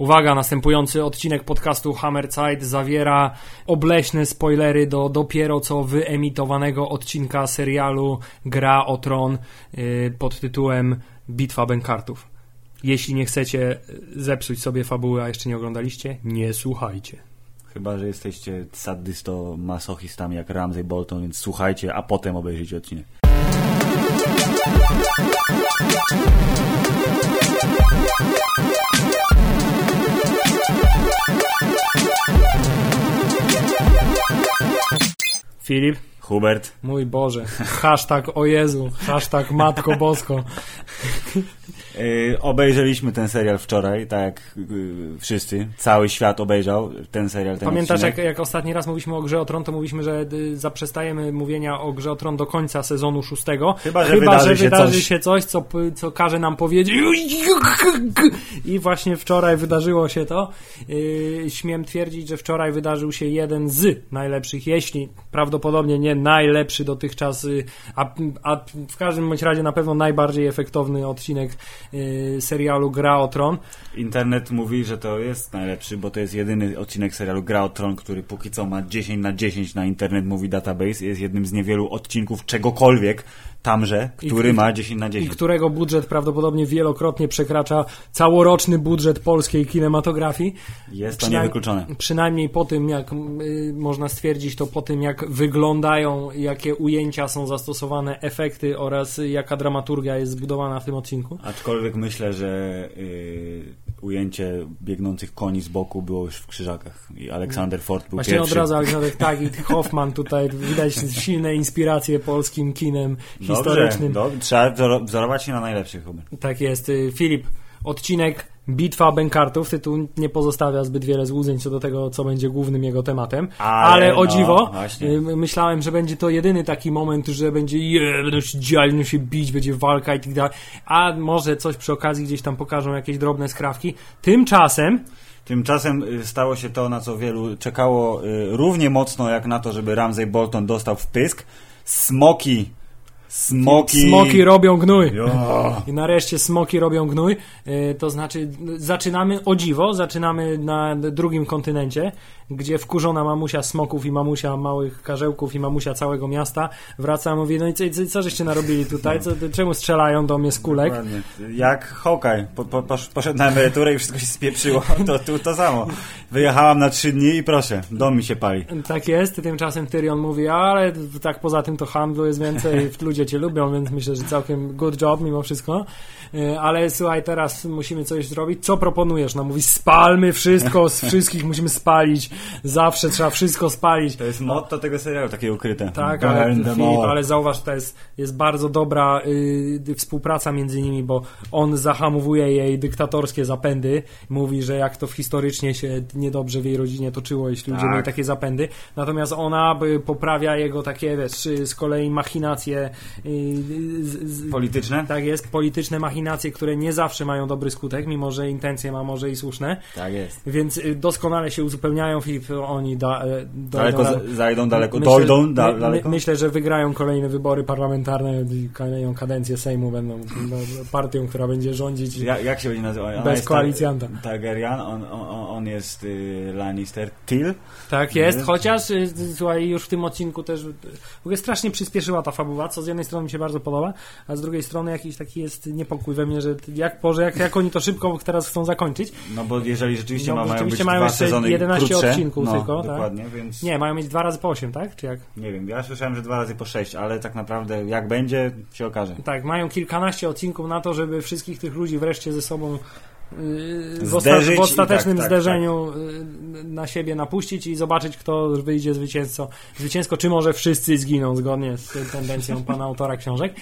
Uwaga, następujący odcinek podcastu Hammerzeit zawiera obleśne spoilery do dopiero co wyemitowanego odcinka serialu Gra o Tron yy, pod tytułem Bitwa Bękartów. Jeśli nie chcecie zepsuć sobie fabuły, a jeszcze nie oglądaliście, nie słuchajcie. Chyba, że jesteście sadysto-masochistami jak Ramsey Bolton, więc słuchajcie, a potem obejrzyjcie odcinek. Filip, Hubert, mój Boże, hashtag o Jezu, hashtag Matko Bosko. Yy, obejrzeliśmy ten serial wczoraj, tak jak yy, wszyscy. Cały świat obejrzał ten serial. Ten Pamiętasz, jak, odcinek. jak ostatni raz mówiliśmy o grze o Tron, to mówiliśmy, że y, zaprzestajemy mówienia o grze o Tron do końca sezonu szóstego. Chyba, że wydarzy się wydarzy coś. się coś, co, co każe nam powiedzieć. I właśnie wczoraj wydarzyło się to. Yy, śmiem twierdzić, że wczoraj wydarzył się jeden z najlepszych, jeśli prawdopodobnie nie najlepszy dotychczas, a, a w każdym bądź razie na pewno najbardziej efektowny odcinek y, serialu Gra o Tron. Internet mówi, że to jest najlepszy, bo to jest jedyny odcinek serialu Gra o Tron, który póki co ma 10 na 10 na Internet Mówi Database. Jest jednym z niewielu odcinków czegokolwiek tamże, który I- ma 10 na i 10. którego budżet prawdopodobnie wielokrotnie przekracza całoroczny budżet polskiej kinematografii. Jest to Przynajm- niewykluczone. Przynajmniej po tym, jak y, można stwierdzić, to po tym, jak wyglądają, jakie ujęcia są zastosowane, efekty oraz jaka dramaturgia jest zbudowana w tym odcinku. Aczkolwiek myślę, że y, ujęcie biegnących koni z boku było już w Krzyżakach i Aleksander Ford był Właśnie pierwszy. od razu Aleksander tak i Hoffman tutaj widać silne inspiracje polskim kinem Dobrze, historycznym. dobrze, trzeba wzoro- wzorować się na najlepszych. Tak jest. Y, Filip, odcinek Bitwa Bękartów. Tytuł nie pozostawia zbyt wiele złudzeń co do tego, co będzie głównym jego tematem. Ale, Ale, o no, dziwo, właśnie. y, myślałem, że będzie to jedyny taki moment, że będzie je, będą się dziali, będą się bić, będzie walka i tak dalej. A może coś przy okazji gdzieś tam pokażą jakieś drobne skrawki. Tymczasem Tymczasem y, stało się to, na co wielu czekało y, równie mocno jak na to, żeby Ramsey Bolton dostał w pysk. Smoki. Smoki. smoki robią gnój. Jo. I nareszcie smoki robią gnój. Y, To znaczy, zaczynamy o dziwo, zaczynamy na drugim kontynencie, gdzie wkurzona mamusia smoków i mamusia małych karzełków i mamusia całego miasta wraca i mówi: No i co, co, co żeście narobili tutaj? Co, czemu strzelają do mnie z kulek? Dokładnie. Jak Hawkeye. Po, po, posz- poszedł na emeryturę i wszystko się spieprzyło. To tu to samo. Wyjechałam na trzy dni i proszę, dom mi się pali. Tak jest, tymczasem Tyrion mówi, ale tak poza tym to handlu jest więcej, ludzie cię lubią, więc myślę, że całkiem good job mimo wszystko. E, Ale słuchaj, teraz musimy coś zrobić. Co proponujesz? No mówi, spalmy wszystko, z wszystkich musimy spalić. Zawsze trzeba wszystko spalić. To jest motto tego serialu, takie ukryte. Tak, ale, Filip, ale zauważ, to jest, jest bardzo dobra y, współpraca między nimi, bo on zahamowuje jej dyktatorskie zapędy. Mówi, że jak to historycznie się niedobrze w jej rodzinie toczyło, jeśli ludzie Tak. mieli takie zapędy. Natomiast ona by poprawia jego takie, wiesz, y, z kolei machinacje. y, z, z, Polityczne? tak jest, polityczne machinacje, które nie zawsze mają dobry skutek, mimo że intencje ma może i słuszne. Tak jest. Więc doskonale się uzupełniają, Oni da, e, Daleko zajdą, daleko Myślę- dojdą, da, my, daleko. myślę, że wygrają kolejne wybory parlamentarne i kolejną kadencję Sejmu będą no, partią, która będzie rządzić. Jak, jak się będzie nazywa? Ona Bez koalicjanta. Tar- Targaryen, on, on, on jest y, Lannister. Till? Tak jest, Nie? chociaż y, słuchaj, już w tym odcinku też y, w ogóle strasznie przyspieszyła ta fabuła, co z jednej strony mi się bardzo podoba, a z drugiej strony jakiś taki jest niepokój we mnie, że jak, Boże, jak, jak oni to szybko teraz chcą zakończyć. No bo jeżeli rzeczywiście No, ma, bo mają rzeczywiście być mają dwa jeszcze sezony 11 krótsze, no, tylko, tak? dokładnie, więc Nie, mają mieć dwa razy po 8, tak? Czy jak? nie wiem, ja słyszałem, że dwa razy po sześć, ale tak naprawdę jak będzie, się okaże. Tak, mają kilkanaście odcinków na to, żeby wszystkich tych ludzi wreszcie ze sobą w, Zderzyć w i ostatecznym tak, tak, zderzeniu yy, na siebie napuścić i zobaczyć, kto wyjdzie zwycięzco, zwycięsko, czy może wszyscy zginą zgodnie z tendencją pana autora książek.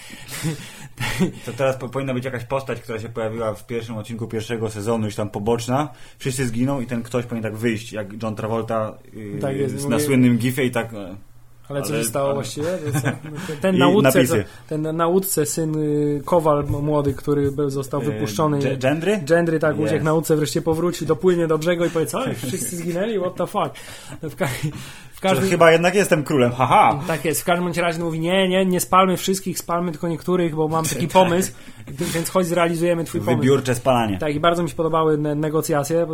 To teraz po, powinna być jakaś postać, która się pojawiła w pierwszym odcinku pierwszego sezonu, już tam poboczna, wszyscy zginą i ten ktoś powinien tak wyjść, jak John Travolta yy, Tak jest, z- mówię- na słynnym gifie i tak... e, Ale co Ale- się stało ale- właściwie? Ten na łódce, ten na łódce syn y, Kowal młody, który był, został wypuszczony. E, Ge- Gendry? Gendry tak Yes. uciekł na łódce, wreszcie powróci, dopłynie do brzegu i powie, co? Wszyscy zginęli? What the fuck? W, Że każdym... Chyba jednak jestem królem, haha! Tak jest, w każdym razie mówi, nie, nie, nie spalmy wszystkich, spalmy tylko niektórych, bo mam taki pomysł, więc chodź zrealizujemy twój pomysł. Wybiórcze spalanie. Tak, i bardzo mi się podobały ne- negocjacje,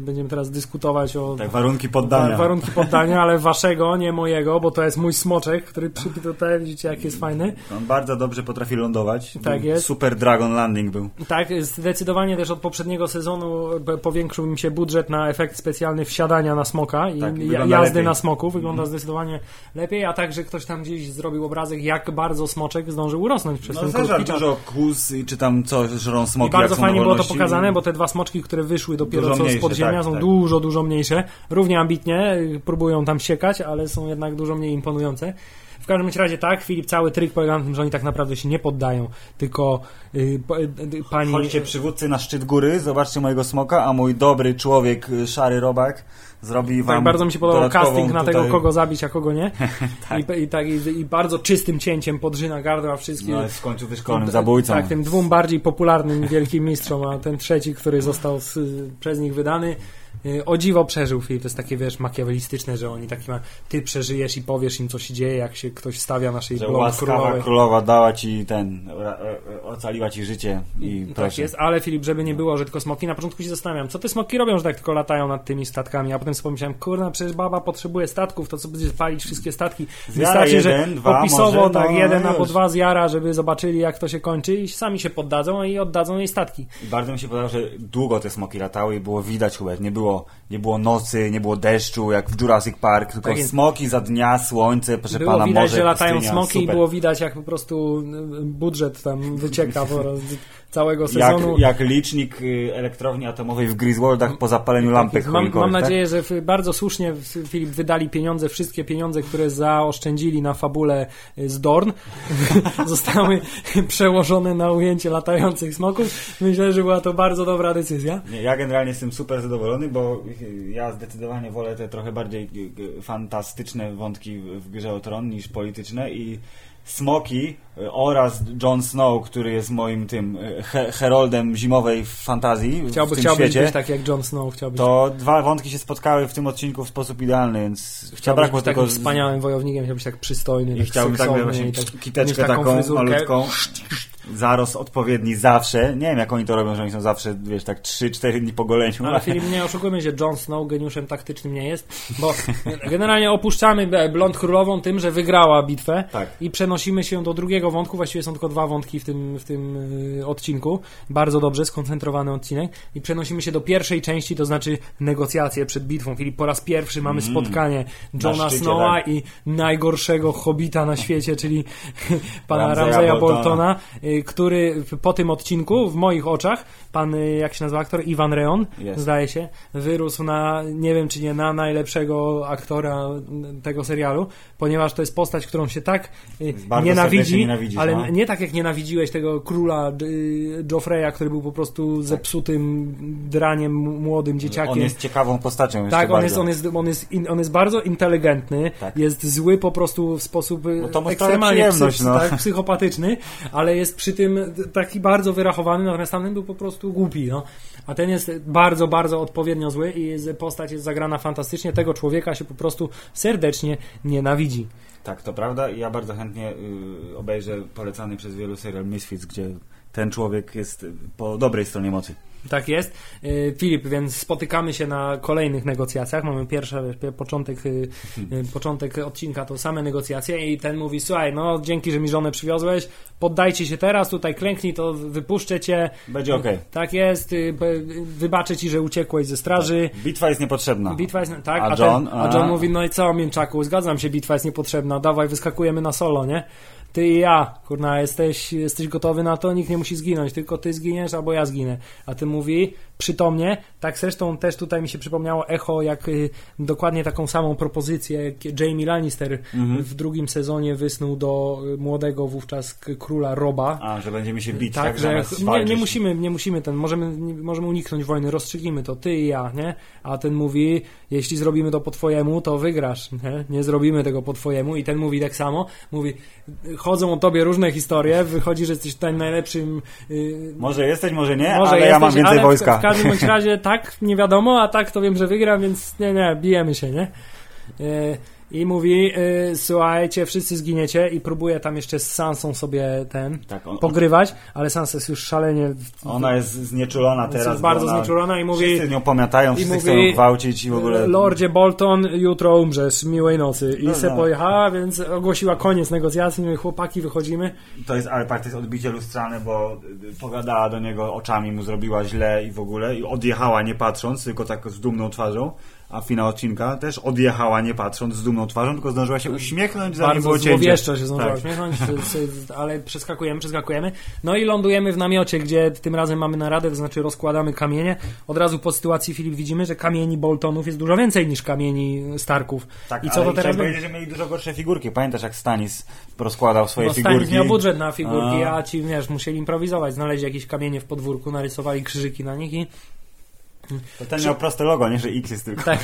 będziemy teraz dyskutować o Tak, warunki poddania. wa- warunki poddania, ale waszego, nie mojego, bo to jest mój smoczek, który przybił tutaj, widzicie jak jest fajny. On bardzo dobrze potrafi lądować. Tak Był jest. Super Dragon Landing był. Tak, zdecydowanie też od poprzedniego sezonu powiększył mi się budżet na efekt specjalny wsiadania na smoka i Tak, jazdy lepiej. na smoku. Wygląda zdecydowanie lepiej, a także ktoś tam gdzieś zrobił obrazek, jak bardzo smoczek zdążył urosnąć przez No ten krótki czas. dużo kus i czy tam co, żrą smoki I bardzo fajnie było to pokazane, bo te dwa smoczki, które wyszły dopiero Dużo co z mniejsze, podziemia, tak, są tak. dużo, dużo mniejsze. Równie ambitnie, próbują tam siekać, ale są jednak dużo mniej imponujące. W każdym razie tak, Filip, cały tryk polega na tym, że oni tak naprawdę się nie poddają, tylko y, y, y, pani... Chodźcie przywódcy na szczyt góry, zobaczcie mojego smoka, a mój dobry człowiek, szary robak, zrobi wam Tak, bardzo mi się podobał casting na tego, tutaj- kogo zabić, a kogo nie. Tak. I, i, tak, i, I bardzo czystym cięciem podrzyna gardła wszystkich. No, jest w końcu wyszkolonym zabójcą. Tak, tym dwóm bardziej popularnym wielkim mistrzom, a ten trzeci, który został z, przez nich wydany, y, o dziwo przeżył film. To jest takie, wiesz, makiawelistyczne, że oni taki ma, ty przeżyjesz i powiesz im, co się dzieje, jak się ktoś stawia naszej Że łaskawa królowej. królowa dała ci ten, e, e, ocaliła ci życie i Tak proszę. jest, ale Filip, żeby nie było, że tylko smoki, na początku się zastanawiam, co te smoki robią, że tak tylko latają nad tymi statkami, a potem sobie pomyślałem, kurna, przecież baba potrzebuje statków, to co będzie palić wszystkie statki. Zjara Wystarczy, jeden, że dwa popisowo może, tak, no, jeden już. albo dwa zjara, żeby zobaczyli jak to się kończy i sami się poddadzą i oddadzą jej statki. I bardzo mi się podobało, że długo te smoki latały i było widać chyba, nie było, nie było nocy, nie było deszczu, jak w Jurassic Park, tylko Tak smoki za dnia, słońce, proszę Było pana, widać, morze, że latają pustynia, smoki i super. było widać jak po prostu budżet tam wycieka po raz- całego jak, sezonu. jak licznik y, elektrowni atomowej w Griswoldach po zapaleniu lampek Mam, mam nadzieję, że bardzo słusznie Filip wydali pieniądze, wszystkie pieniądze, które zaoszczędzili na fabule y, z Dorn, zostały przełożone na ujęcie latających smoków. Myślę, że była to bardzo dobra decyzja. Ja generalnie jestem super zadowolony, bo y, ja zdecydowanie wolę te trochę bardziej fantastyczne wątki w w grze o tron niż polityczne i Smoki y, oraz Jon Snow, który jest moim tym y, he heroldem zimowej fantazji Chciałby, w tym chciałbyś świecie. być tak jak Jon Snow, chciałbyś, To dwa wątki się spotkały w tym odcinku w sposób idealny, więc zabrakło być takim z- wspaniałym wojownikiem, chciałbyś tak przystojny, i tak chciałbym tak właśnie tak, kiteczkę taką, fryzurkę. malutką. Zarost odpowiedni zawsze. Nie wiem, jak oni to robią, że oni są zawsze, wiesz, tak 3-4 dni po goleniu. Ale Filip, nie oszukujmy się, Jon Snow geniuszem taktycznym nie jest, bo generalnie opuszczamy Blond Królową tym, że wygrała bitwę Tak. i przenosimy się do drugiego wątku, właściwie są tylko dwa wątki w tym, w tym y, odcinku, bardzo dobrze skoncentrowany odcinek i przenosimy się do pierwszej części, to znaczy negocjacje przed bitwą. Filip, po raz pierwszy mamy spotkanie Jona Mm. szczycie, Snowa tak. i najgorszego hobita na świecie, czyli pana Ramseya Boltona. Boltona, y, który po tym odcinku, w moich oczach, pan, y, jak się nazywa aktor, Iwan Reon, Jest. zdaje się, wyrósł na, nie wiem czy nie na najlepszego aktora tego serialu, ponieważ to jest postać, którą się tak y, nienawidzi, ale no. nie tak jak nienawidziłeś tego króla y, Joffreya, który był po prostu zepsutym draniem, młodym dzieciakiem. On jest ciekawą postacią Tak, on jest, on, jest, on, jest in, on jest bardzo inteligentny, Tak. jest zły po prostu w sposób No ekstremalnie przyjemność, no. tak, psychopatyczny, ale jest przy tym taki bardzo wyrachowany, natomiast tamten był po prostu głupi. No. A ten jest bardzo, bardzo odpowiednio zły i postać jest zagrana fantastycznie. Tego człowieka się po prostu serdecznie nienawidzi. Tak, to prawda ja bardzo chętnie y, obejrzę polecany przez wielu serial Misfits, gdzie ten człowiek jest po dobrej stronie mocy. Tak jest. Y, Filip, więc spotykamy się na kolejnych negocjacjach. Mamy pierwszy początek, y, y, początek odcinka, to same negocjacje i ten mówi, słuchaj, no dzięki, że mi żonę przywiozłeś, poddajcie się teraz, tutaj klęknij, to wypuszczę cię. Będzie okej. Tak jest, wybaczę ci, że uciekłeś ze straży. Bitwa jest niepotrzebna. Bitwa jest, tak, A a, John? ten, a John A. mówi, no i co, mięczaku, zgadzam się, bitwa jest niepotrzebna, dawaj, wyskakujemy na solo, nie? Ty i ja, kurna, jesteś, jesteś gotowy na to, nikt nie musi zginąć, tylko ty zginiesz albo ja zginę. A ty mówi, przytomnie. Tak zresztą też tutaj mi się przypomniało echo, jak y, dokładnie taką samą propozycję, jak Jamie Lannister Mhm. w drugim sezonie wysnuł do y, młodego wówczas króla Roba. A, że będziemy się bić, tak, Tak, że nie, nie musimy, nie musimy ten, możemy, nie, możemy uniknąć wojny, rozstrzygnijmy to, ty i ja, nie? A ten mówi, jeśli zrobimy to po twojemu, to wygrasz, nie? Nie zrobimy tego po twojemu i ten mówi tak samo, mówi, chodzą o tobie różne historie, wychodzi, że jesteś tutaj najlepszym yy, Może jesteś, może nie, może ale jesteś, ja mam więcej ale w- wojska. W, każdym razie tak, nie wiadomo, a tak to wiem, że wygram, więc nie, nie, bijemy się, nie? I mówi, e, słuchajcie, wszyscy zginiecie i próbuje tam jeszcze z Sansą sobie ten Tak, on, pogrywać, ale Sansa jest już szalenie ona jest znieczulona jest teraz. bardzo bo ona, znieczulona i mówi Wszyscy nią pomiatają, wszyscy mówi, chcą ją gwałcić i w ogóle... Lordzie Bolton, jutro umrzesz, miłej nocy. I No, se no. pojechała, więc ogłosiła koniec negocjacji, mówię, chłopaki, wychodzimy. To jest, ale tak, to jest odbicie lustrane, bo y, pogadała do niego oczami, mu zrobiła źle i w ogóle i odjechała nie patrząc, tylko tak z dumną twarzą. A finał odcinka też odjechała nie patrząc z dumną twarzą, tylko zdążyła się uśmiechnąć, zanim było Bardzo cięcie. złowieszczo się zdążyła Tak. uśmiechnąć, ale przeskakujemy, przeskakujemy. No i lądujemy w namiocie, gdzie tym razem mamy naradę, to znaczy rozkładamy kamienie. Od razu po sytuacji Filip widzimy, że kamieni Boltonów jest dużo więcej niż kamieni Starków. Tak, I co ale to teraz będzie? że mieli dużo gorsze figurki. Pamiętasz, jak Stanis rozkładał swoje Bo figurki? Stanis miał budżet na figurki, A. a ci, wiesz, musieli improwizować. Znaleźli jakieś kamienie w podwórku, narysowali krzyżyki na nich i To ten miał proste logo, nie, że X jest tylko. Tak.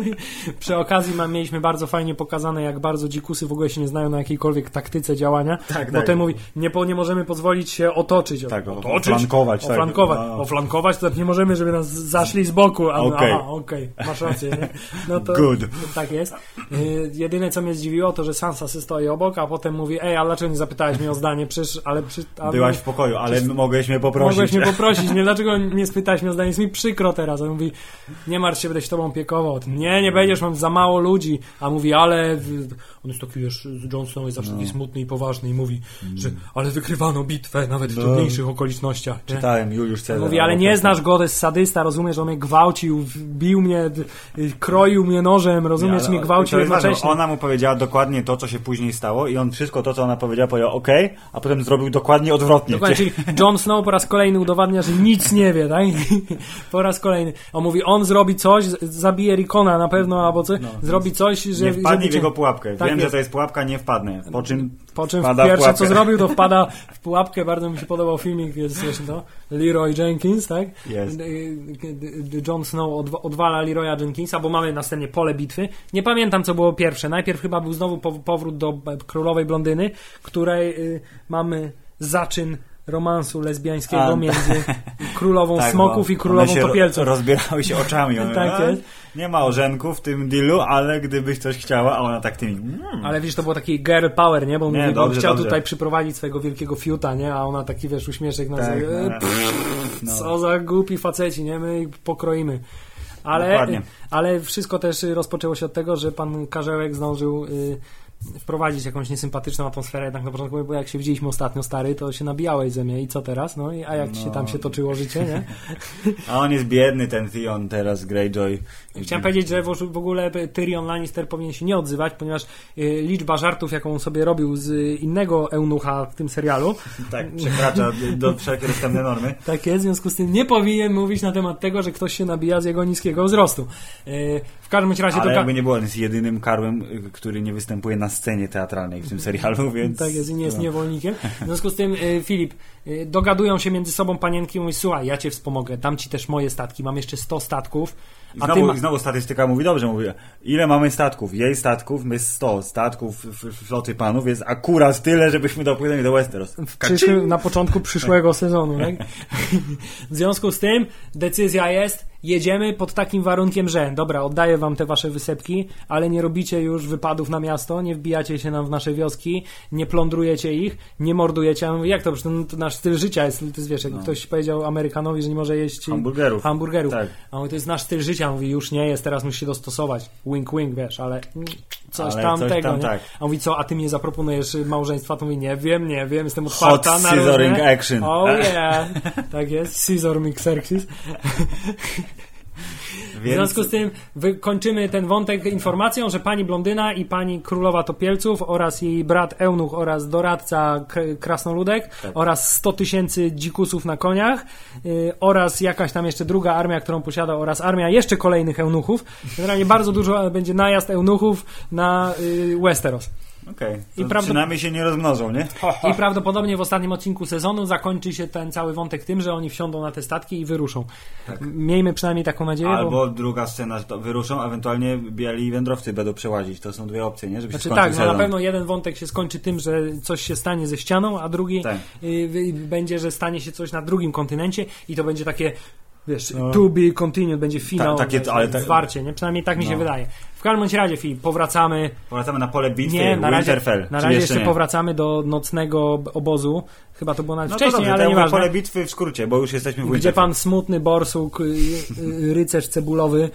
Przy okazji mam, mieliśmy bardzo fajnie pokazane, jak bardzo dzikusy w ogóle się nie znają na jakiejkolwiek taktyce działania. Tak, bo tak. ten mówi, nie, po, nie możemy pozwolić się otoczyć. Tak, otoczyć? oflankować, tak. Oflankować. No. Oflankować, to nie możemy, żeby nas zaszli z boku. A, Okej. Aha, okej, masz rację. Nie? No to Good. tak jest. Y, jedyne, co mnie zdziwiło, to, że Sansa stoi obok, a potem mówi, ej, a dlaczego nie zapytałeś mnie o zdanie? Przecież, ale... Przy, a Byłaś w pokoju, ale mogłeś mnie poprosić. Mogłeś mnie poprosić, nie? Dlaczego nie spytałeś mnie o zdanie? Jest mi przykro teraz. On mówi, nie martw się, będę się tobą opiekował. Nie, nie będziesz, mam za mało ludzi. A mówi, ale... On jest taki, wiesz, Jon Snow jest zawsze taki smutny i poważny i mówi, że ale wygrywano bitwę nawet w No. trudniejszych okolicznościach. Nie? Czytałem Juliusz Cezar. Mówi, ale nie znasz go, to jest sadysta, rozumiesz, on mnie gwałcił, bił mnie, y, kroił mnie nożem, rozumiesz, Nie, mnie gwałcił ważne, jednocześnie. Ona mu powiedziała dokładnie to, co się później stało i on wszystko to, co ona powiedziała, powiedział ok, a potem zrobił dokładnie odwrotnie. Dokładnie, czyli Jon Snow po raz kolejny udowadnia, że nic nie wie, tak? po raz kolejny. On mówi, on zrobi coś, zabije Rikona na pewno, albo coś, zrobi coś, że... nie wpadnij w jego pułapkę. Tak Wiem, jest. że to jest pułapka, nie wpadnę. Po czym Po czym pierwsze co zrobił, to wpada w pułapkę. Bardzo mi się podobał filmik, jest właśnie to. Leroy Jenkins, tak? Jest. Jon Snow odwa- odwala Leroya Jenkinsa, bo mamy następnie pole bitwy. Nie pamiętam, co było pierwsze. Najpierw chyba był znowu pow- powrót do królowej blondyny, której y, mamy zaczyn romansu lesbiańskiego A, między królową Tak, smoków i królową topielców. rozbierały się oczami. One, Tak "A, jest. Nie ma orzenku w tym dealu, ale gdybyś coś chciała, a ona tak tymi... Mm, Ale wiesz, to było taki girl power, nie? Bo Nie, mówi, bo on dobrze, chciał dobrze. tutaj przyprowadzić swojego wielkiego fiuta, nie? A ona taki, wiesz, uśmieszek na Tak, no, no. Co za głupi faceci, nie? My pokroimy. Ale, Dokładnie. ale wszystko też rozpoczęło się od tego, że pan Karzełek zdążył y, wprowadzić jakąś niesympatyczną atmosferę jednak na początku, bo jak się widzieliśmy ostatnio stary, to się nabijałeś ze mnie i co teraz? No i a jak ci się No. tam się toczyło życie, nie? A on jest biedny, ten Theon teraz, Greyjoy. Chciałem powiedzieć, że w ogóle Tyrion Lannister powinien się nie odzywać, ponieważ y, liczba żartów, jaką on sobie robił z innego eunucha w tym serialu, Tak, przekracza do wszelkie dostępne normy. Tak jest, w związku z tym nie powinien mówić na temat tego, że ktoś się nabija z jego niskiego wzrostu. W każdym razie Ale to... jakby nie było, on jest jedynym karłem, y, który nie występuje na scenie teatralnej w tym serialu, więc... Tak jest i nie jest niewolnikiem. W związku z tym, y, Filip, y, dogadują się między sobą panienki i mówi, słuchaj, ja cię wspomogę, dam ci też moje statki, mam jeszcze 100 statków, I a Znowu, ma... Znowu statystyka mówi dobrze, mówi, ile mamy statków? Jej statków, my 100 statków floty panów, jest akurat tyle, żebyśmy dopłynęli do Westeros. na początku przyszłego sezonu. Tak? W związku z tym decyzja jest, jedziemy pod takim warunkiem, że dobra, oddaję wam te wasze wysepki, ale nie robicie już wypadów na miasto, nie wbijacie się nam w nasze wioski, nie plądrujecie ich, nie mordujecie. Ja mówię, jak to? Przecież to, nasz styl życia jest, to jest, wiesz, jak No. ktoś powiedział Amerykanowi, że nie może jeść Hamburgerów. hamburgerów. Tak. A on mówi, to jest nasz styl życia. Mówi, już nie jest, teraz musisz się dostosować. Wink, wink, wiesz, ale coś Ale tam coś tego, tam nie? tak. A on mówi, co, a ty mnie zaproponujesz małżeństwa? To mówi, nie wiem, nie wiem, jestem Hot otwarta na scissoring różne... action. Oh yeah, tak jest, scissor mixerxis. W związku z tym wykończymy ten wątek informacją, że pani blondyna i pani królowa topielców oraz jej brat Eunuch oraz doradca krasnoludek Tak. oraz 100 tysięcy dzikusów na koniach y, oraz jakaś tam jeszcze druga armia, którą posiada oraz armia jeszcze kolejnych eunuchów. Generalnie bardzo dużo będzie najazd eunuchów na y, Westeros. Okej, prawdop- przynajmniej się nie rozmnożą, nie? I prawdopodobnie w ostatnim odcinku sezonu zakończy się ten cały wątek tym, że oni wsiądą na te statki i wyruszą. Miejmy przynajmniej taką nadzieję. bo... Albo druga scena, że wyruszą, ewentualnie biali wędrowcy będą przełazić. To są dwie opcje, nie? Żeby Znaczy się tak, no na sezon. pewno jeden wątek się skończy tym, że coś się stanie ze ścianą, a drugi Tak. y, będzie, że stanie się coś na drugim kontynencie i to będzie takie wiesz, No. to be continued, będzie finał, Ta- takie- ale tak- zwarcie, nie? Przynajmniej tak mi się No. wydaje. W każdym razie, Filip, powracamy Powracamy na pole bitwy nie, na razie, Winterfell. na razie jeszcze nie? powracamy do nocnego obozu. Chyba to było nawet No wcześniej, dobrze, ale nieważne. pole bitwy w skrócie, bo już jesteśmy w Gdzie Winterfell. pan smutny borsuk, y, y, rycerz cebulowy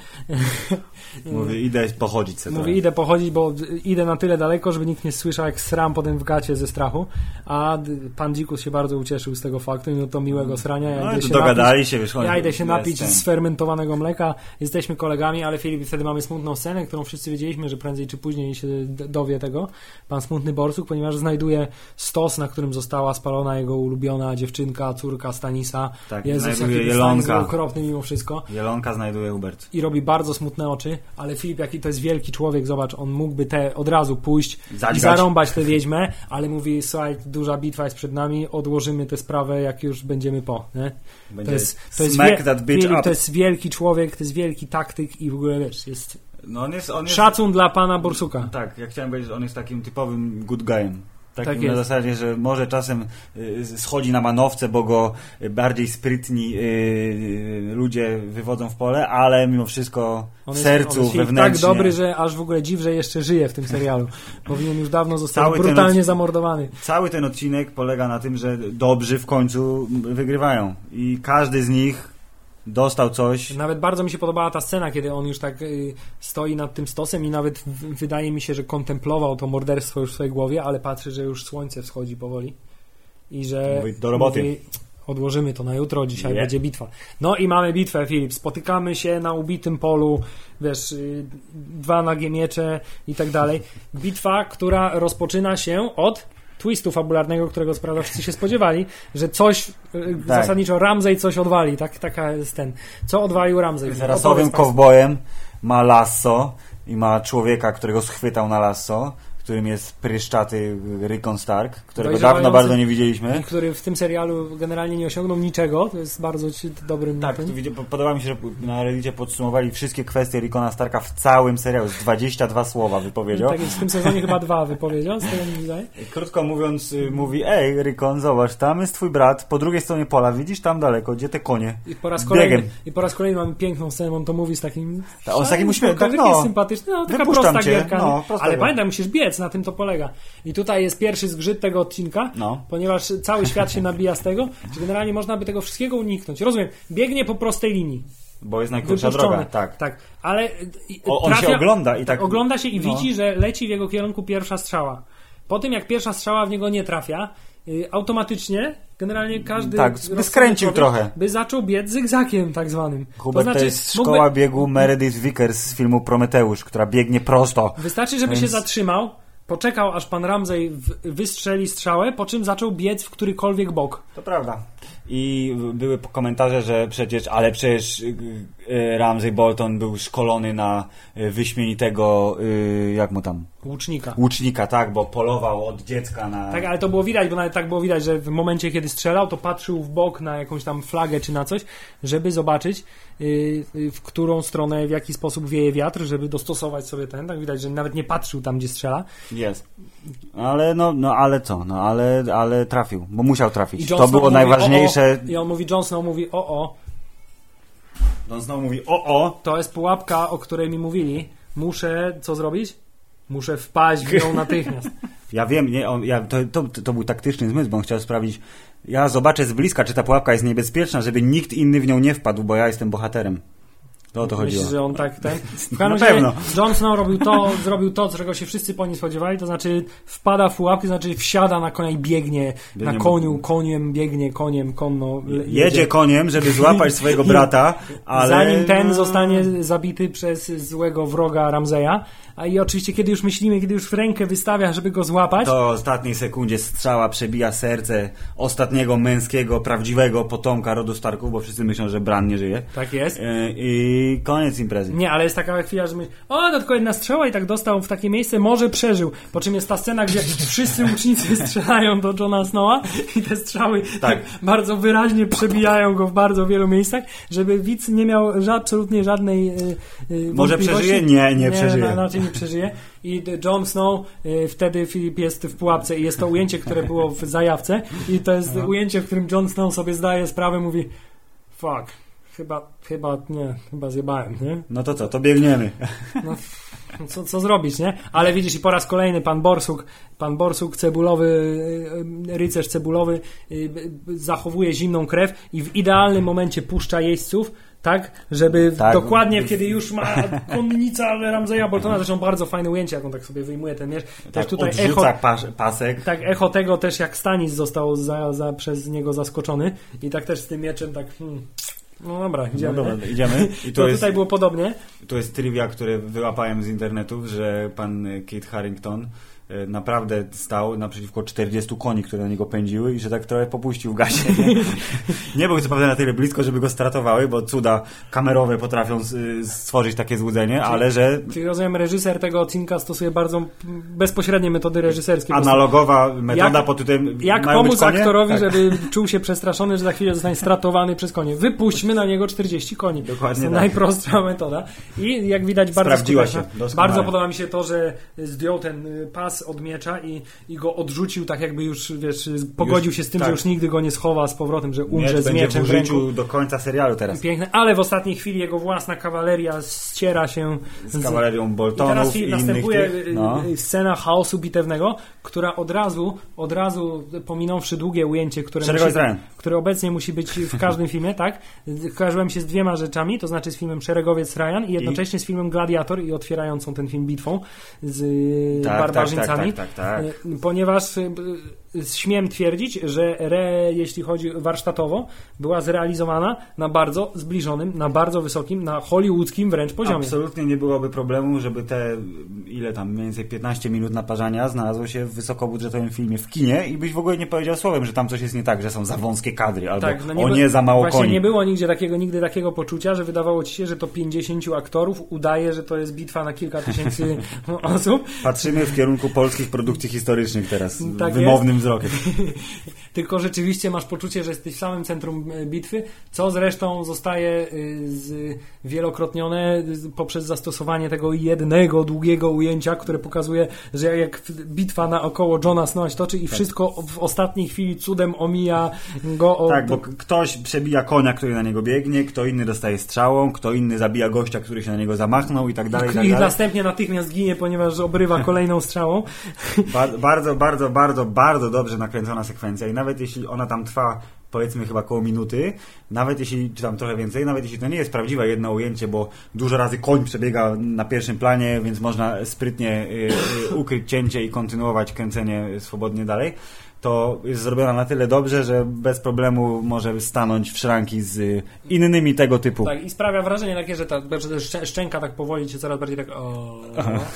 Mówi, idę pochodzić sobie. Mówi, idę pochodzić, bo idę na tyle daleko, żeby nikt nie słyszał, jak sram potem w gacie ze strachu. A pan Dzikus się bardzo ucieszył z tego faktu, mimo to miłego srania. Ja No idę i się dogadali napić, się, wiesz, ja idę się napić z fermentowanego mleka. Jesteśmy kolegami, ale Filip, wtedy mamy smutną scenę, którą wszyscy wiedzieliśmy, że prędzej czy później się dowie tego. Pan smutny borsuk, ponieważ znajduje stos, na którym została spalona jego ulubiona dziewczynka, córka Stanisa. Tak, Jezus, znajduje jelonka. okropny mimo wszystko Jelonka znajduje Hubert. i robi bardzo smutne oczy, ale Filip, jaki to jest wielki człowiek, zobacz, on mógłby te od razu pójść i Zadźgać. zarąbać tę wiedźmę, ale mówi, słuchaj, duża bitwa jest przed nami, odłożymy tę sprawę, jak już będziemy po, nie? Będzie To jest, to jest, wie- that bitch Filip, to jest wielki człowiek, to jest wielki taktyk i w ogóle, wiesz, jest No on jest, on jest szacun dla pana Borsuka. Tak, ja chciałem powiedzieć, że on jest takim typowym good guyem. Takim Tak na zasadzie, że może czasem y, schodzi na manowce, bo go bardziej sprytni y, y, ludzie wywodzą w pole, ale mimo wszystko w jest, sercu, on jest Filip, wewnętrznie. tak dobry, że aż w ogóle dziw, że jeszcze żyje w tym serialu. Powinien już dawno ten brutalnie zamordowany. Cały ten odcinek polega na tym, że dobrzy w końcu wygrywają i każdy z nich dostał coś. Nawet bardzo mi się podobała ta scena, kiedy on już tak y, stoi nad tym stosem i nawet wydaje mi się, że kontemplował to morderstwo już w swojej głowie, ale patrzy, że już słońce wschodzi powoli i że Mówi, do roboty. mówi, odłożymy to na jutro, dzisiaj Nie. będzie bitwa. No i mamy bitwę, Filip. Spotykamy się na ubitym polu, wiesz, y, dwa nagie miecze i tak dalej. Bitwa, która rozpoczyna się od twistu fabularnego, którego sprawda wszyscy się spodziewali, że coś, y, Tak. zasadniczo Ramsey coś odwali, tak, taka jest ten. Co odwalił Ramsey? Rasowym kowbojem ma lasso i ma człowieka, którego schwytał na lasso, którym jest pryszczaty Rickon Stark, którego dawno bardzo nie widzieliśmy. I który w tym serialu generalnie nie osiągnął niczego, to jest bardzo dobrym Tak, tu podoba mi się, że na Reddicie podsumowali wszystkie kwestie Rickona Starka w całym serialu. Z 22 słowa wypowiedział. Tak w tym sezonie chyba dwa wypowiedział, z tego mi wydaje. Krótko mówiąc, y, mówi, ej Rickon, zobacz, tam jest twój brat, po drugiej stronie pola, widzisz tam daleko, gdzie te konie? I po raz kolejny, Biegiem. i po raz kolejny mamy piękną scenę, on to mówi z takim... Ta- on z takim uśmiechem, tak, no. jest sympatyczny, no taka prosta cię, gierka. no, prosta Ale pamiętaj, musisz biec, na tym to polega. I tutaj jest pierwszy zgrzyt tego odcinka, No. ponieważ cały świat się nabija z tego, że generalnie można by tego wszystkiego uniknąć. Rozumiem, biegnie po prostej linii. Bo jest najkrótsza droga, tak. tak. Ale i- O- on się ogląda i tak- Ogląda się i no. widzi, że leci w jego kierunku pierwsza strzała. Po tym, jak pierwsza strzała w niego nie trafia, y, automatycznie generalnie każdy Tak, by skręcił trochę. by zaczął biec zygzakiem tak zwanym. Hubert, to, jest mógłby- szkoła biegu Meredith Vickers z filmu Prometeusz, która biegnie prosto. Wystarczy, żeby Więc- się zatrzymał, poczekał aż pan Ramsey wystrzeli strzałę, po czym zaczął biec w którykolwiek bok. To prawda. I były komentarze, że przecież, ale przecież y, y, Ramsey Bolton był szkolony na y, wyśmienitego, jak mu tam, Łucznika. łucznika, tak, bo polował od dziecka na... Tak, ale to było widać, bo nawet tak było widać, że w momencie, kiedy strzelał, to patrzył w bok na jakąś tam flagę czy na coś, żeby zobaczyć, w którą stronę, w jaki sposób wieje wiatr, żeby dostosować sobie ten. Tak widać, że nawet nie patrzył tam, gdzie strzela. Jest. Ale no, no ale co, no ale, ale trafił, bo musiał trafić. To było najważniejsze. O, I on mówi, Jon Snow mówi, o, o, On znowu mówi, o, o, to jest pułapka, o której mi mówili. Muszę, co zrobić? Muszę wpaść w nią natychmiast. Ja wiem, nie, on, ja, to, to, to był taktyczny zmysł, bo on chciał sprawdzić. Ja zobaczę z bliska, czy ta pułapka jest niebezpieczna, żeby nikt inny w nią nie wpadł, bo ja jestem bohaterem. To o to chodziło. Myślisz, że on tak ten. W Na każdym razie pewno. Jon Snow robił to, zrobił to, czego się wszyscy po nim spodziewali, to znaczy wpada w pułapki, to znaczy wsiada na konia i biegnie, Biegnie, na koniu, koniem, biegnie koniem, konno. le- Jedzie koniem, żeby złapać swojego brata, ale... Zanim ten no, zostanie zabity przez złego wroga Ramzeja. A i oczywiście, kiedy już myślimy, kiedy już w rękę wystawia, żeby go złapać, To ostatniej sekundzie strzała przebija serce ostatniego męskiego, prawdziwego potomka rodu Starków, bo wszyscy myślą, że Bran nie żyje. tak jest. E, I koniec imprezy. Nie, ale jest taka chwila, że my, o, to tylko jedna strzała i tak dostał w takie miejsce, może przeżył. Po czym jest ta scena, gdzie wszyscy łucznicy strzelają do Johna Snowa i te strzały Tak. bardzo wyraźnie przebijają go w bardzo wielu miejscach, żeby widz nie miał absolutnie żadnej y, y, Może przeżyje? Nie, nie przeżyje. na- Raczej nie przeżyje. I Jon Snow, y, wtedy Filip jest w pułapce i jest to ujęcie, które było w zajawce i to jest ujęcie, w którym Jon Snow sobie zdaje sprawę, mówi fuck, chyba, chyba, nie, chyba zjebałem, nie? No to co, to biegniemy. No, co, co zrobić, nie? Ale widzisz, i po raz kolejny pan Borsuk, pan Borsuk cebulowy, y, y, rycerz cebulowy, zachowuje zimną krew i w idealnym momencie puszcza jeźdźców, tak, żeby Tak. dokładnie, kiedy już ma konnica Ramzeja Boltona, zresztą bardzo fajne ujęcie, jak on tak sobie wyjmuje ten miecz. Też Tak, tutaj echo, pas, pasek. tak, echo tego też, jak Stanis został za, za, przez niego zaskoczony i tak też z tym mieczem, tak, hmm. no dobra, No idziemy. dobra, idziemy. I to jest, tutaj było podobnie. to jest trivia, które wyłapałem z internetów, że pan Kit Harrington naprawdę stał naprzeciwko 40 koni, które na niego pędziły i że tak trochę popuścił w gasie. Nie, nie był co prawda na tyle blisko, żeby go stratowały, bo cuda kamerowe potrafią stworzyć takie złudzenie, ale że Czyli rozumiem, reżyser tego odcinka stosuje bardzo bezpośrednie metody reżyserskie. Analogowa metoda Jak- pod tytułem Jak pomóc aktorowi, Tak. żeby czuł się przestraszony, że za chwilę zostanie stratowany przez konie? Wypuśćmy na niego 40 koni. Dokładnie to tak. najprostsza metoda. I jak widać bardzo Sprawdziła skuteczna. się, doskonale. Bardzo podoba mi się to, że zdjął ten y, pas od miecza i, i go odrzucił tak jakby już, wiesz, pogodził się z tym, tak. że już nigdy go nie schowa z powrotem, że umrze Miecz z mieczem w ręku. do końca serialu teraz. Piękne, ale w ostatniej chwili jego własna kawaleria ściera się Z kawalerią i Boltonów teraz i, film innych następuje tych, y, no. y, scena chaosu bitewnego, która od razu, od razu pominąwszy długie ujęcie, które, musi, które obecnie musi być w każdym filmie, tak? Kojarzyłem się z dwiema rzeczami, to znaczy z filmem Szeregowiec Ryan i jednocześnie z filmem Gladiator i otwierającą ten film bitwą z y, Tak, tak, barbarzyńcami. Tak, tak, tak, tak. Y, Ponieważ y, śmiem twierdzić, że re, jeśli chodzi warsztatowo, była zrealizowana na bardzo zbliżonym, na bardzo wysokim, na hollywoodzkim wręcz poziomie. Absolutnie nie byłoby problemu, żeby te ile tam, mniej więcej 15 minut naparzania znalazło się w wysokobudżetowym filmie w kinie i byś w ogóle nie powiedział słowem, że tam coś jest nie tak, że są za wąskie kadry, albo Tak, no o by- nie, za mało Właśnie koni. nie było nigdzie takiego, nigdy takiego poczucia, że wydawało ci się, że to 50 aktorów udaje, że to jest bitwa na kilka tysięcy osób. Patrzymy w kierunku polskich produkcji historycznych teraz, Tak wymownym wzrokiem. Tylko rzeczywiście masz poczucie, że jesteś w samym centrum e, bitwy, co zresztą zostaje y, wielokrotnione poprzez zastosowanie tego jednego długiego ujęcia, które pokazuje, że jak bitwa naokoło Johna Snowa się toczy i wszystko w ostatniej chwili cudem omija go o, Tak, bo ktoś przebija konia, który na niego biegnie, kto inny dostaje strzałą, kto inny zabija gościa, który się na niego zamachnął i tak dalej, i tak i dalej. następnie natychmiast ginie, ponieważ obrywa kolejną strzałą. Ba- bardzo, bardzo, bardzo, bardzo dobrze nakręcona sekwencja i nawet jeśli ona tam trwa powiedzmy chyba koło minuty, nawet jeśli, czy tam trochę więcej, nawet jeśli to nie jest prawdziwe jedno ujęcie, bo dużo razy koń przebiega na pierwszym planie, więc można sprytnie y, y, ukryć cięcie i kontynuować kręcenie swobodnie dalej, to jest zrobiona na tyle dobrze, że bez problemu może stanąć w szranki z innymi tego typu. Tak, i sprawia wrażenie takie, że ta że szczęka tak powoli się coraz bardziej tak o,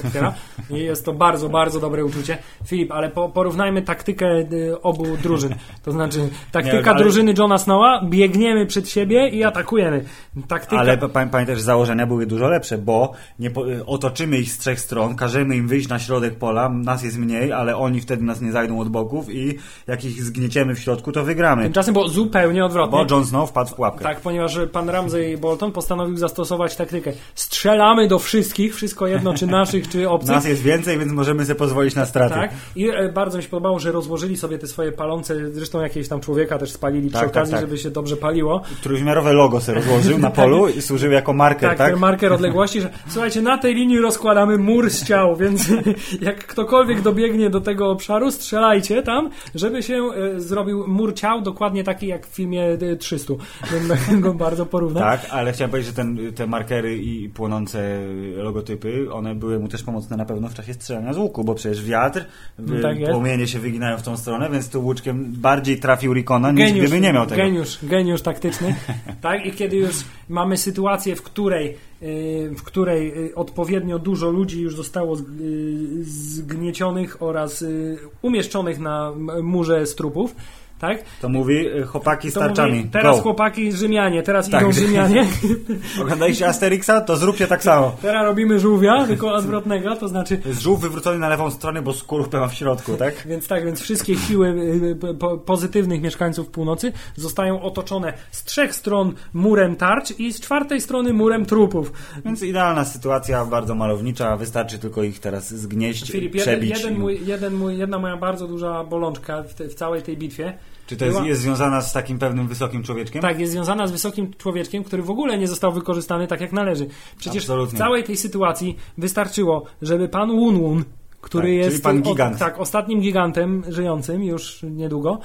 otwiera. I jest to bardzo, bardzo dobre uczucie. Filip, ale po, porównajmy taktykę y, obu drużyn. To znaczy, taktyka Nie, ale- drużyny Johna Snowa, biegniemy przed siebie i atakujemy. Taktyka... Ale pa- pa- pamiętaj, że założenia były dużo lepsze, bo nie otoczymy ich z trzech stron, każemy im wyjść na środek pola, nas jest mniej, ale oni wtedy nas nie zajdą od boków i jak ich zgnieciemy w środku, to wygramy. Tymczasem było zupełnie odwrotnie. Bo Jon Snow wpadł w pułapkę. Tak, ponieważ pan Ramsey Bolton postanowił zastosować taktykę. Strzelamy do wszystkich, wszystko jedno, czy naszych, czy obcych. Nas jest więcej, więc możemy sobie pozwolić na straty. Tak. I e, bardzo mi się podobało, że rozłożyli sobie te swoje palące, zresztą jakiegoś tam człowieka też spalili przy Tak, tak, okazji, tak. żeby się dobrze paliło. Trójwymiarowe logo sobie rozłożył na polu i służył jako marker, Tak, tak? marker odległości, że słuchajcie, na tej linii rozkładamy mur z ciał, więc jak ktokolwiek dobiegnie do tego obszaru, strzelajcie tam żeby się e, zrobił mur ciał, dokładnie taki jak w filmie e, 300. Bym go bardzo porównał. Tak, ale chciałem powiedzieć, że ten, te markery i płonące logotypy, one były mu też pomocne na pewno w czasie strzelania z łuku, bo przecież wiatr, No tak płomienie się wyginają w tą stronę, więc tu łuczkiem bardziej trafił Rikona, niż gdyby nie miał tego. Geniusz, geniusz taktyczny. tak, i kiedy już mamy sytuację, w której, yy, w której yy, odpowiednio dużo ludzi już zostało yy, zgniecionych oraz umieszczonych na murze z trupów, tak? To mówi y, chłopaki z tarczami. mówi, teraz Go. chłopaki Rzymianie, teraz Tak. idą Rzymianie, Oglądaliście Asterixa? To zróbcie tak samo. teraz robimy żółwia, tylko odwrotnego, to znaczy jest żółw wywrócony na lewą stronę, bo skorupę ma w środku, tak? Więc tak, więc wszystkie siły y, po- po, pozytywnych mieszkańców północy zostają otoczone z trzech stron murem tarcz i z czwartej strony murem trupów. Więc idealna sytuacja, bardzo malownicza, wystarczy tylko ich teraz zgnieść, Filip, jeden, przebić. jeden i- mój, jeden mój, jedna moja bardzo duża bolączka w, te, w całej tej bitwie. Czy to jest, była- jest związana z takim pewnym wysokim człowieczkiem? Tak, jest związana z wysokim człowieczkiem, który w ogóle nie został wykorzystany tak jak należy. Przecież Absolutnie. w całej tej sytuacji wystarczyło, żeby pan Wun Wun który Tak, jest pan o- gigant. tak, ostatnim gigantem żyjącym już niedługo.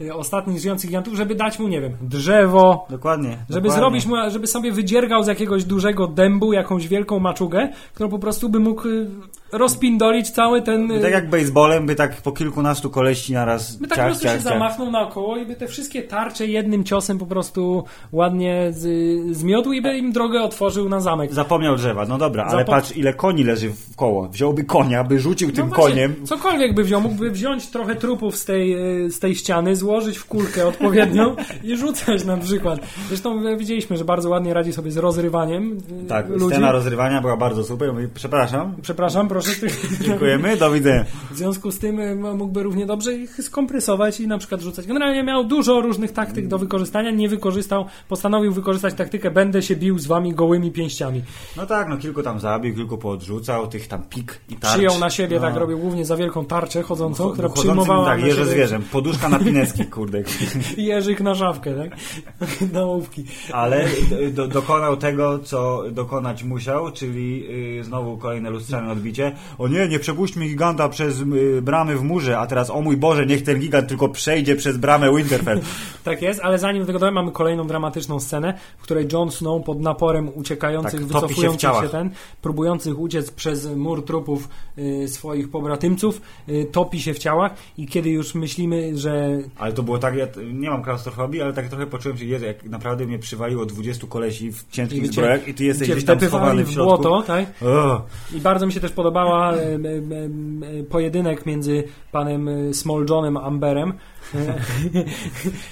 E, ostatnich żyjących gigantów, żeby dać mu, nie wiem, drzewo, Dokładnie. żeby dokładnie. zrobić mu, żeby sobie wydziergał z jakiegoś dużego dębu jakąś wielką maczugę, którą po prostu by mógł y, rozpindolić cały ten... y, Tak jak baseballem, by tak po kilkunastu koleści naraz By tak ciach, po prostu ciach, się ciach. zamachnął naokoło i by te wszystkie tarcze jednym ciosem po prostu ładnie z, zmiotł i by im drogę otworzył na zamek. Zapomniał drzewa, no dobra, ale Zapo- patrz ile koni leży w koło. Wziąłby konia, by rzucił tym No właśnie, koniem. Cokolwiek by wziął, mógłby wziąć trochę trupów z tej, e, z tej ściany, złożyć w kulkę odpowiednią i rzucać na przykład. Zresztą e, widzieliśmy, że bardzo ładnie radzi sobie z rozrywaniem e, Tak, ludzi. scena rozrywania była bardzo super. Mówi, Przepraszam, Przepraszam, proszę. Dziękujemy, do widzenia. W związku z tym e, mógłby równie dobrze ich skompresować i na przykład rzucać. Generalnie miał dużo różnych taktyk do wykorzystania, nie wykorzystał, postanowił wykorzystać taktykę będę się bił z wami gołymi pięściami. No tak, no kilku tam zabił, kilku poodrzucał, tych tam pik i tarcz. Przyjął na siebie, no. tak robił głównie za wielką tarczę chodzącą, która Chodzącym, przyjmowała Tak, jeże zwierzę, poduszka na Pinecki, kurde. jeżyk na szafkę, tak? Na łówki. Ale do, dokonał tego, co dokonać musiał, czyli y, znowu kolejne lustrzane odbicie. O nie, nie przepuśćmy giganta przez y, bramy w murze, a teraz o mój Boże, niech ten gigant tylko przejdzie przez bramę Winterfell. Tak jest, ale zanim do tego dojdę, mamy kolejną dramatyczną scenę, w której Jon Snow pod naporem uciekających, Tak, się wycofujących się, ciałach. ten, próbujących uciec przez mur trupów y, swoich pobratymców, y, topi się w ciałach i kiedy już myślimy, że Ale to było tak, ja nie mam klaustrofobii, ale tak trochę poczułem się, Jezu, jak naprawdę mnie przywaliło 20 kolesi w ciężkich zbrojach i ty jesteś gdzieś tam schowany w w środku. błoto, tak? O, I bardzo mi się też podobała pojedynek między panem e, Small Johnem Amberem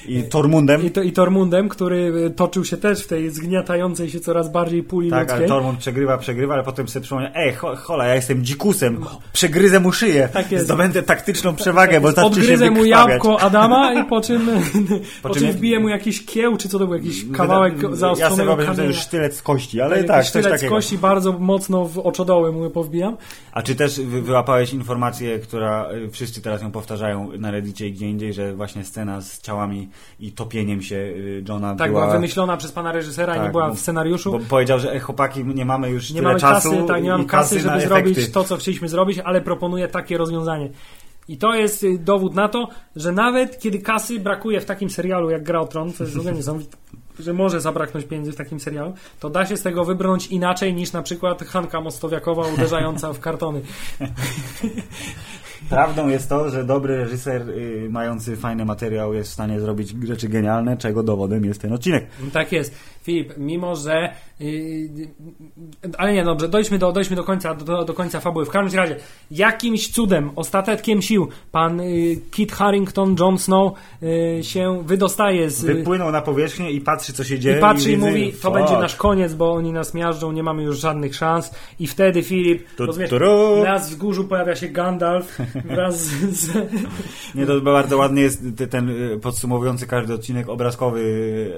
I Tormundem. i, to, i Tormundem, który e, toczył się też w tej zgniatającej się coraz bardziej puli Tak, ale ludzkiej. Tormund przegrywa, przegrywa, ale potem sobie przypomniał, ej, ho, hola, ja jestem dzikusem, przegryzę mu szyję, Tak jest. zdobędę taktyczną przewagę, bo zacznie się Odgryzę mu jabłko Adama i po czym, po czym wbije mu jakiś kieł, czy co to był, jakiś kawałek Ja sobie zaostrzonego wyobrażam, że sztylet z kości, ale tak, coś sztylet z kości bardzo mocno w oczodoły mu powbijam. A czy też wy, wyłapałeś informację, która y, wszyscy teraz ją powtarzają na Reddicie i gdzie indziej, że właśnie scena z ciałami i topieniem się y, Johna Tak, była... była wymyślona przez pana reżysera i Tak, nie była bo- w scenariuszu. Bo powiedział, że e, chłopaki, nie mamy już Nie mamy czasu kasy, tak, nie mam i kasy, na żeby zrobić efekty. to, co chcieliśmy zrobić, ale proponuję takie rozwiązanie. I to jest y, dowód na to, że nawet kiedy kasy brakuje w takim serialu jak Gra o Tron, co jest w ogóle niesamowite, że może zabraknąć pieniędzy w takim serialu, to da się z tego wybrnąć inaczej niż na przykład Hanka Mostowiakowa uderzająca w kartony. Prawdą jest to, że dobry reżyser y, mający fajny materiał jest w stanie zrobić rzeczy genialne, czego dowodem jest ten odcinek. Tak jest. Filip, mimo że. Yy, ale nie, dobrze, dojdźmy do, dojdźmy do końca, do, do końca fabuły. W każdym razie, jakimś cudem, ostateczkiem sił, pan yy, Kit Harrington, Jon Snow yy, się wydostaje z. Wypłynął na powierzchnię i patrzy, co się dzieje. I patrzy i widzi, mówi, to będzie nasz koniec, bo oni nas miażdżą, nie mamy już żadnych szans. I wtedy Filip, Tu, rozumiesz, turu. na wzgórzu pojawia się Gandalf wraz z, Nie, to bardzo ładny jest te- ten y, podsumowujący każdy odcinek, obrazkowy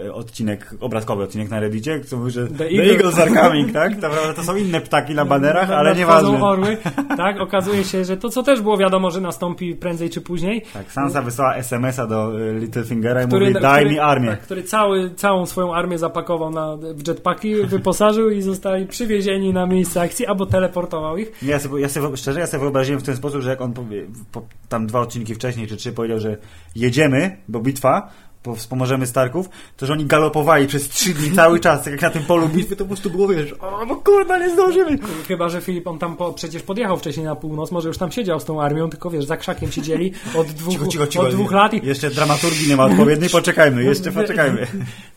y, odcinek, obrazkowy odcinek na Reddicie, co mówi, że The The, Eagle- Eagles are coming, tak? To, są inne ptaki na banerach, ale nieważne. orły. Tak, okazuje się, że to, co też było wiadomo, że nastąpi prędzej czy później, Tak, Sansa wysłała SMS-a do y, Littlefingera i który, mówi, daj który, mi armię. tak, który cały, całą swoją armię zapakował na, w jetpacki, wyposażył i zostali przywiezieni na miejsce akcji, albo teleportował ich. Ja sobie, ja sobie, szczerze, ja sobie wyobraziłem w ten sposób, że jak on tam dwa odcinki wcześniej, czy trzy, powiedział, że jedziemy, bo bitwa, wspomożemy Starków, to że oni galopowali przez trzy dni cały czas, tak jak na tym polu bitwy, to po prostu było, wiesz, o, bo kurwa, nie zdążymy. Chyba, że Filip, on tam po, przecież podjechał wcześniej na północ, może już tam siedział z tą armią, tylko wiesz, za krzakiem siedzieli od dwóch, Cicho, cicho, cicho. od dwóch lat i Jeszcze dramaturgii nie ma odpowiedniej, poczekajmy, jeszcze poczekajmy.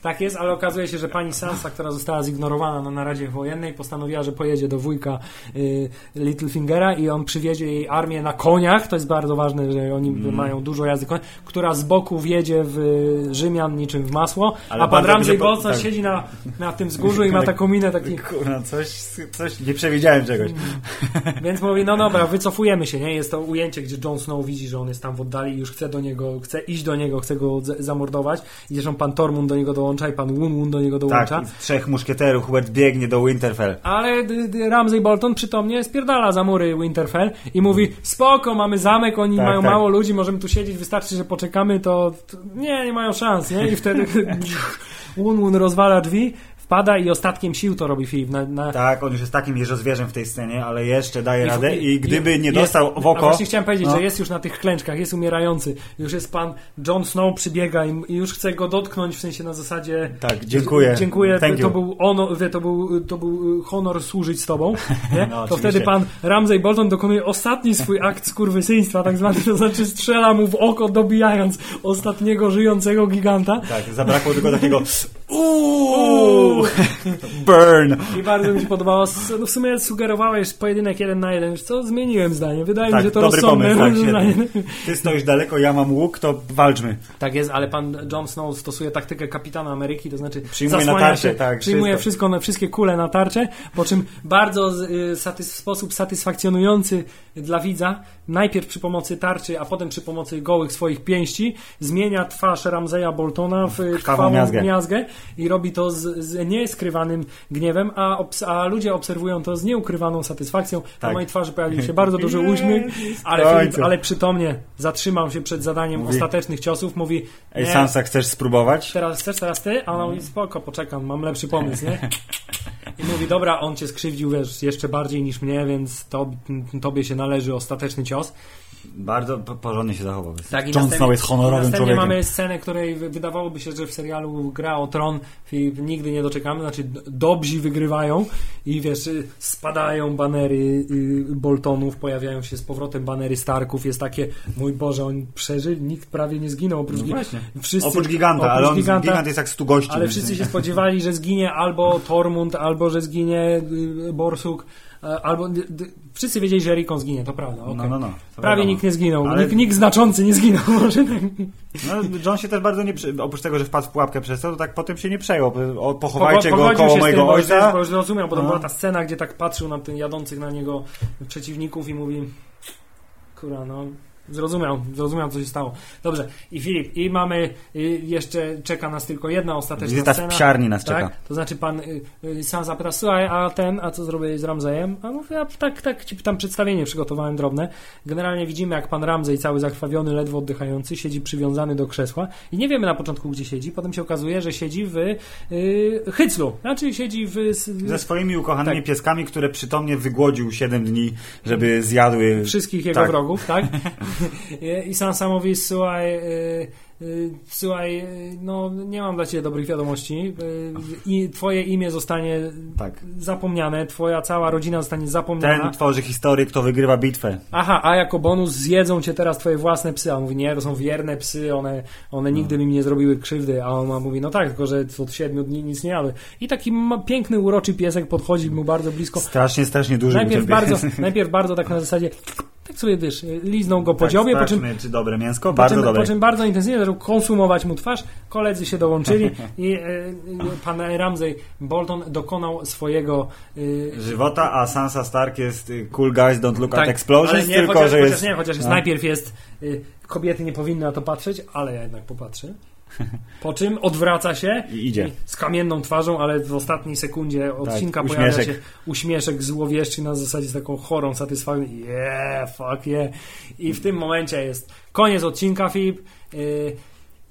Tak jest, ale okazuje się, że pani Sansa, która została zignorowana na naradzie wojennej, postanowiła, że pojedzie do wujka y, Littlefingera i on przywiezie jej armię na koniach. To jest bardzo ważne, że oni Mm. mają dużo jazdy która z boku wjedzie w Rzymian niczym w masło, Ale a pan Ramsey Bolton tak. siedzi na, na tym wzgórzu i ma taką minę taki, Kurwa, coś, coś, nie przewidziałem czegoś. więc mówi, no dobra, wycofujemy się, nie? Jest to ujęcie, gdzie Jon Snow widzi, że on jest tam w oddali i już chce do niego, chce iść do niego, chce go zamordować i zresztą pan Tormund do niego dołącza i pan Wun do niego dołącza. Tak, trzech muszkieterów, Hubert biegnie do Winterfell. Ale Ramsey Bolton przytomnie spierdala za mury Winterfell i mówi spoko, mamy zamek, oni Tak, mają tak. mało ludzi, możemy tu siedzieć, wystarczy, że poczekamy, to, to nie, nie mają szans, nie? I wtedy Wun Wun rozwala drzwi, wpada i ostatkiem sił to robi Filip. Na, na, Tak, on już jest takim jeżozwierzem w tej scenie, ale jeszcze daje I- radę i gdyby nie jest- dostał w A oko... właśnie chciałem powiedzieć, no. że jest już na tych klęczkach, jest umierający. Już jest pan Jon Snow przybiega i, i już chce go dotknąć, w sensie na zasadzie Tak, dziękuję. Dziękuję, Thank to you. był, ono, to, był, to był honor służyć z tobą. Nie? No, to wtedy pan Ramsey Bolton dokonuje ostatni swój akt skurwysyństwa, tak zwany, to znaczy strzela mu w oko, dobijając ostatniego żyjącego giganta. Tak, zabrakło tylko takiego Ooh. Ooh. Burn! I bardzo mi się podobało. No w sumie sugerowałeś pojedynek jeden na jeden. Co? Zmieniłem zdanie. Wydaje mi Tak, się to dobry rozsądne. pomysł, tak. Ty stoisz daleko, ja mam łuk, to walczmy. Tak jest, ale pan Jon Snow stosuje taktykę kapitana Ameryki, to znaczy Przyjmuje na tarczę, się, tak, przyjmuje wszystko. na wszystkie kule na tarczę, po czym bardzo y, satys- w sposób satysfakcjonujący dla widza, najpierw przy pomocy tarczy, a potem przy pomocy gołych swoich pięści, zmienia twarz Ramseya Boltona w krwawą, krwawą miazgę. miazgę. i robi to z, z nieskrywanym gniewem, a, obs- a ludzie obserwują to z nieukrywaną satysfakcją. Na Tak. mojej twarzy pojawił się bardzo duży uśmiech, ale, Filip, ale przytomnie zatrzymał się przed zadaniem Mówi- ostatecznych ciosów, mówi Ej, Sansa, chcesz spróbować? teraz chcesz, teraz ty? A ona mówi, spoko, poczekam, mam lepszy pomysł, nie? I mówi, dobra, on cię skrzywdził, wiesz, jeszcze bardziej niż mnie, więc to, tobie się należy ostateczny cios. Bardzo po- porządnie się zachował. Tak, Jon Snow jest honorowym człowiekiem. mamy scenę, której wy- wydawałoby się, że w serialu Gra o Tron i nigdy nie doczekamy, znaczy dobrzy wygrywają i wiesz, y, spadają banery y, Boltonów, pojawiają się z powrotem banery Starków, jest takie, mój Boże, oni przeżyli, nikt prawie nie zginął, oprócz, No właśnie. wszyscy, Oprócz giganta, oprócz ale on giganta, gigant jest jak stu gości. ale wszyscy się spodziewali, że zginie albo Tormund, albo że zginie y, Borsuk, albo d- d- wszyscy wiedzieli, że Rikon zginie, to prawda. okej. No, no, no. to Prawie wiadomo. nikt nie zginął, Ale- nikt, nikt znaczący nie zginął. Może tak. No, John się też bardzo nie... Przy... Oprócz tego, że wpadł w pułapkę przez to, to tak potem się nie przejął. O, pochowajcie go Pogodził koło mojego tym, ojca. Bo już zrozumiał, bo to No. była ta scena, gdzie tak patrzył na tym jadących na niego przeciwników i mówi kurwa, no zrozumiał, zrozumiał co się stało. Dobrze, i Filip, i mamy y, jeszcze, czeka nas tylko jedna ostateczna Wizyta w scena. psiarni nas czeka. Tak? To znaczy pan y, y, sam zapyta, słuchaj, a ten, a co zrobiłeś z Ramzejem? A mówię, a tak, tak, ci tam przedstawienie przygotowałem drobne. Generalnie widzimy, jak pan Ramzej, cały zakrwawiony, ledwo oddychający, siedzi przywiązany do krzesła i nie wiemy na początku, gdzie siedzi. Potem się okazuje, że siedzi w y, Hyclu. Znaczy siedzi w... Ze swoimi ukochanymi Tak. pieskami, które przytomnie wygłodził 7 dni, żeby zjadły... wszystkich jego Tak. wrogów, tak? I Sansa mówi, słuchaj, y, y, słuchaj, y, no nie mam dla ciebie dobrych wiadomości. I twoje imię zostanie Tak. zapomniane, twoja cała rodzina zostanie zapomniana. Ten tworzy historię, kto wygrywa bitwę. Aha, a jako bonus zjedzą cię teraz twoje własne psy. A on mówi, nie, to są wierne psy, one, one No. nigdy mi nie zrobiły krzywdy. A on mówi, no tak, tylko że od siedmiu dni nic nie jadły. I taki piękny, uroczy piesek podchodzi mu bardzo blisko. Strasznie, strasznie duży Najpierw bardzo, najpierw bardzo tak na zasadzie, tak sobie wiesz, liznął go po Tak, dziobie, po czym czy dobre mięsko? po Bardzo czym, dobre. po czym bardzo intensywnie zaczął konsumować mu twarz. Koledzy się dołączyli i e, pan Ramsey Bolton dokonał swojego e, Żywota, a Sansa Stark jest y, cool guys, don't look tak, at explosions, ale nie, tylko, chociaż, że chociaż jest... nie, chociaż jest, no. najpierw jest y, kobiety nie powinny na to patrzeć, ale ja jednak popatrzę. Po czym odwraca się I idzie. z kamienną twarzą, ale w ostatniej sekundzie odcinka Tak, pojawia się uśmieszek złowieszczy na zasadzie z taką chorą satysfakcją. Yeah, fuck yeah. I w tym momencie jest koniec odcinka, Filip. Y,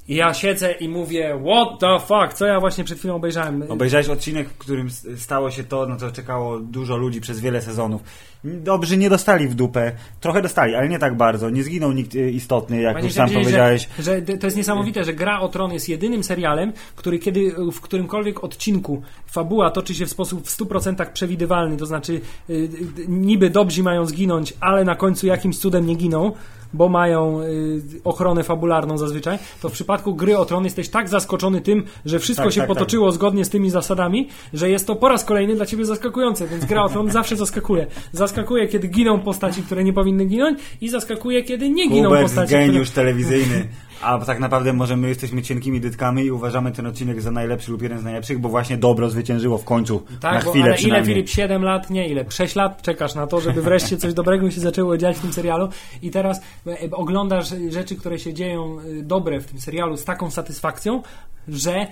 I ja siedzę i mówię, what the fuck, co ja właśnie przed chwilą obejrzałem. Obejrzałeś odcinek, w którym stało się to, no co czekało dużo ludzi przez wiele sezonów. Dobrzy nie dostali w dupę, trochę dostali, ale nie tak bardzo. Nie zginął nikt y, istotny, jak Panie już sam powiedziałeś. Że, że to jest niesamowite, że Gra o Tron jest jedynym serialem, który kiedy w którymkolwiek odcinku fabuła toczy się w sposób w 100% przewidywalny, to znaczy y, y, niby dobrzy mają zginąć, ale na końcu jakimś cudem nie giną, bo mają y, ochronę fabularną zazwyczaj, to w przypadku Gry o Tron jesteś tak zaskoczony tym, że wszystko Tak, się tak, potoczyło zgodnie z tymi zasadami, że jest to po raz kolejny dla ciebie zaskakujące, więc Gra o Tron zawsze zaskakuje. Zaskakuje, kiedy giną postaci, które nie powinny ginąć i zaskakuje, kiedy nie giną Hubert, postaci, które... geniusz telewizyjny. A tak naprawdę może my jesteśmy cienkimi dytkami i uważamy ten odcinek za najlepszy lub jeden z najlepszych, bo właśnie dobro zwyciężyło w końcu. na Tak, bo, chwilę ale ile. Filip? 7 lat? Nie, ile? 6 lat czekasz na to, żeby wreszcie coś dobrego się zaczęło dziać w tym serialu i teraz e, oglądasz rzeczy, które się dzieją e, dobre w tym serialu z taką satysfakcją, że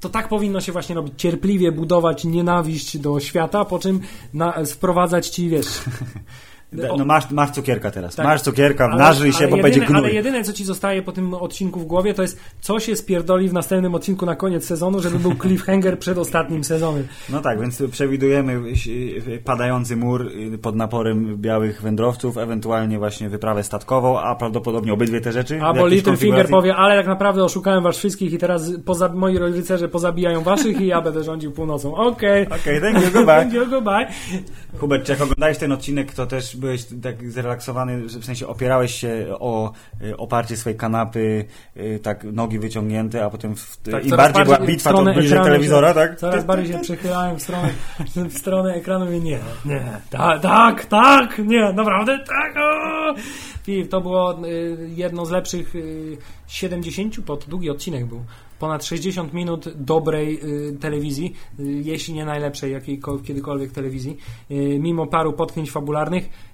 to tak powinno się właśnie robić. Cierpliwie budować nienawiść do świata, po czym na, wprowadzać ci, wiesz... No masz, masz cukierka teraz. Tak. Masz cukierka, ale- nażyj się, bo jedyne, będzie gnój. Ale jedyne, co ci zostaje po tym odcinku w głowie, to jest co się spierdoli w następnym odcinku na koniec sezonu, żeby był cliffhanger przed ostatnim sezonem. No tak, więc przewidujemy y, padający mur y, pod naporem białych wędrowców, ewentualnie właśnie wyprawę statkową, a prawdopodobnie obydwie te rzeczy. Albo jakiejś Littlefinger powie, ale tak naprawdę oszukałem was wszystkich i teraz poza, moi rycerze pozabijają waszych i ja będę rządził północą. Okej. Okej, thank you, goodbye. Thank you, goodbye. Hubert, czy jak oglądałeś ten odcinek, to też byłeś tak zrelaksowany, że w sensie opierałeś się o y, oparcie swojej kanapy, y, tak nogi wyciągnięte, a potem w, Tak, im bardziej była bitwa, to bliżej telewizora, się- tak? Coraz bardziej się przychylałem w stronę, w stronę ekranu i nie, nie, tak, tak, tak, nie, naprawdę, tak, o! Filip, to było y, jedno z lepszych y, 70, to długi odcinek był, ponad 60 minut dobrej y, telewizji, y, jeśli nie najlepszej jakiejkolwiek kiedykolwiek telewizji, y, mimo paru potknięć fabularnych,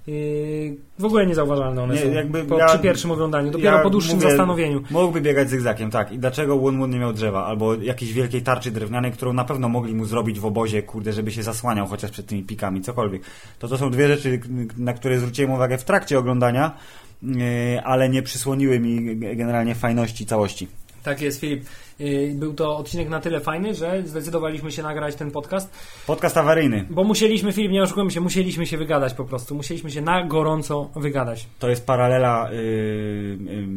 w ogóle niezauważalne one Nie, są jakby po, ja- przy pierwszym oglądaniu, dopiero Ja po dłuższym mówię, zastanowieniu. Mógłby biegać zygzakiem, tak. I dlaczego Wunmun nie miał drzewa? Albo jakiejś wielkiej tarczy drewnianej, którą na pewno mogli mu zrobić w obozie, kurde, żeby się zasłaniał chociaż przed tymi pikami, cokolwiek. To to są dwie rzeczy, na które zwróciłem uwagę w trakcie oglądania, ale nie przysłoniły mi generalnie fajności całości. Tak jest, Filip. Y, Był to odcinek na tyle fajny, że zdecydowaliśmy się nagrać ten podcast, Podcast awaryjny. bo musieliśmy, Filip, nie oszukujmy się, musieliśmy się wygadać po prostu. Musieliśmy się na gorąco wygadać. To jest paralela yy,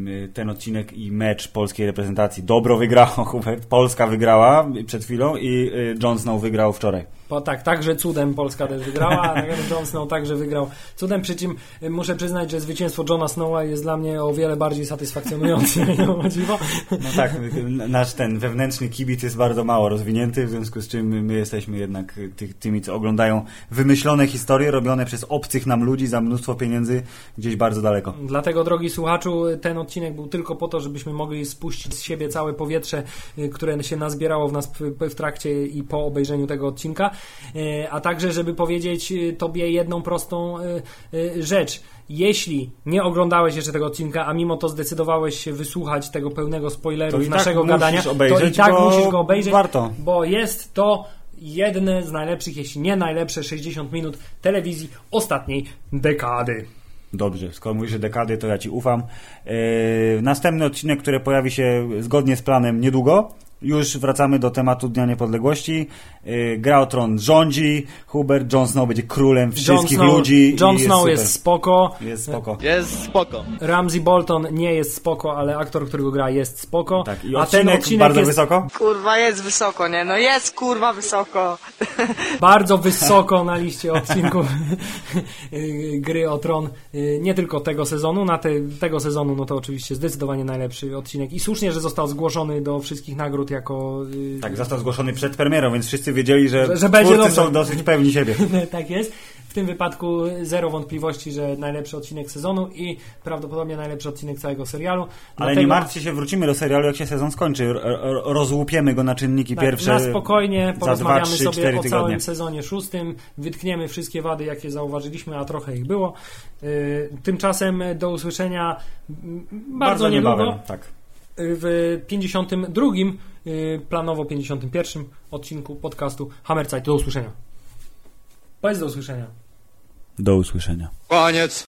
yy, ten odcinek i mecz polskiej reprezentacji. Dobro wygrało, Hubert. Polska wygrała przed chwilą i yy, Jon Snow wygrał wczoraj. Bo tak, także cudem Polska też wygrała, a Jon Snow także wygrał cudem, przy czym y, muszę przyznać, że zwycięstwo Johna Snowa jest dla mnie o wiele bardziej satysfakcjonujące. No tak, nasz ten wewnętrzny kibic jest bardzo mało rozwinięty, w związku z czym my jesteśmy jednak ty, tymi, co oglądają wymyślone historie robione przez obcych nam ludzi za mnóstwo pieniędzy gdzieś bardzo daleko. Dlatego, drogi słuchaczu, ten odcinek był tylko po to, żebyśmy mogli spuścić z siebie całe powietrze, y, które się nazbierało w nas w, trakcie i po obejrzeniu tego odcinka, y, a także, żeby powiedzieć y, Tobie jedną prostą y, rzecz. Jeśli nie oglądałeś jeszcze tego odcinka, a mimo to zdecydowałeś się wysłuchać tego pełnego tak naszego gadania, to i obejrzeć, tak bo musisz go obejrzeć, warto. bo jest to jedne z najlepszych, jeśli nie najlepsze 60 minut telewizji ostatniej dekady. Dobrze, skoro mówisz, że dekady, to ja Ci ufam. Yy, następny odcinek, który pojawi się zgodnie z planem niedługo. Już wracamy do tematu Dnia Niepodległości. Yy, Gra o Tron rządzi, Hubert Jon Snow będzie królem wszystkich Snow, ludzi. Jon Snow super. jest spoko. Jest spoko. Jest spoko. Ramsey Bolton nie jest spoko, ale aktor, którego gra jest spoko. Tak, i a odcinek, ten odcinek bardzo jest wysoko. Kurwa, jest wysoko, nie? No jest kurwa wysoko. bardzo wysoko na liście odcinków y, gry o Tron. Y, Nie tylko tego sezonu, na te, tego sezonu no to oczywiście zdecydowanie najlepszy odcinek i słusznie, że został zgłoszony do wszystkich nagród jako y, Tak, został zgłoszony przed premierą, więc wszyscy wiedzieli, że, Że- że będzie dobrze. są dosyć pewni siebie. tak jest. W tym wypadku zero wątpliwości, że najlepszy odcinek sezonu i prawdopodobnie najlepszy odcinek całego serialu. Ale Dlatego- nie martwcie się, wrócimy do serialu, jak się sezon skończy. Rozłupiemy go na czynniki Tak, pierwsze. Na spokojnie porozmawiamy dwa, trzy, sobie cztery o tygodnie. całym sezonie szóstym, wytkniemy wszystkie wady, jakie zauważyliśmy, a trochę ich było. Yy, Tymczasem do usłyszenia mm, bardzo, niedługo niebawem. Tak. yy, w 52, yy, planowo 51 odcinku podcastu Hammerzeit. Do usłyszenia. Powiedz do usłyszenia. Do usłyszenia. Koniec.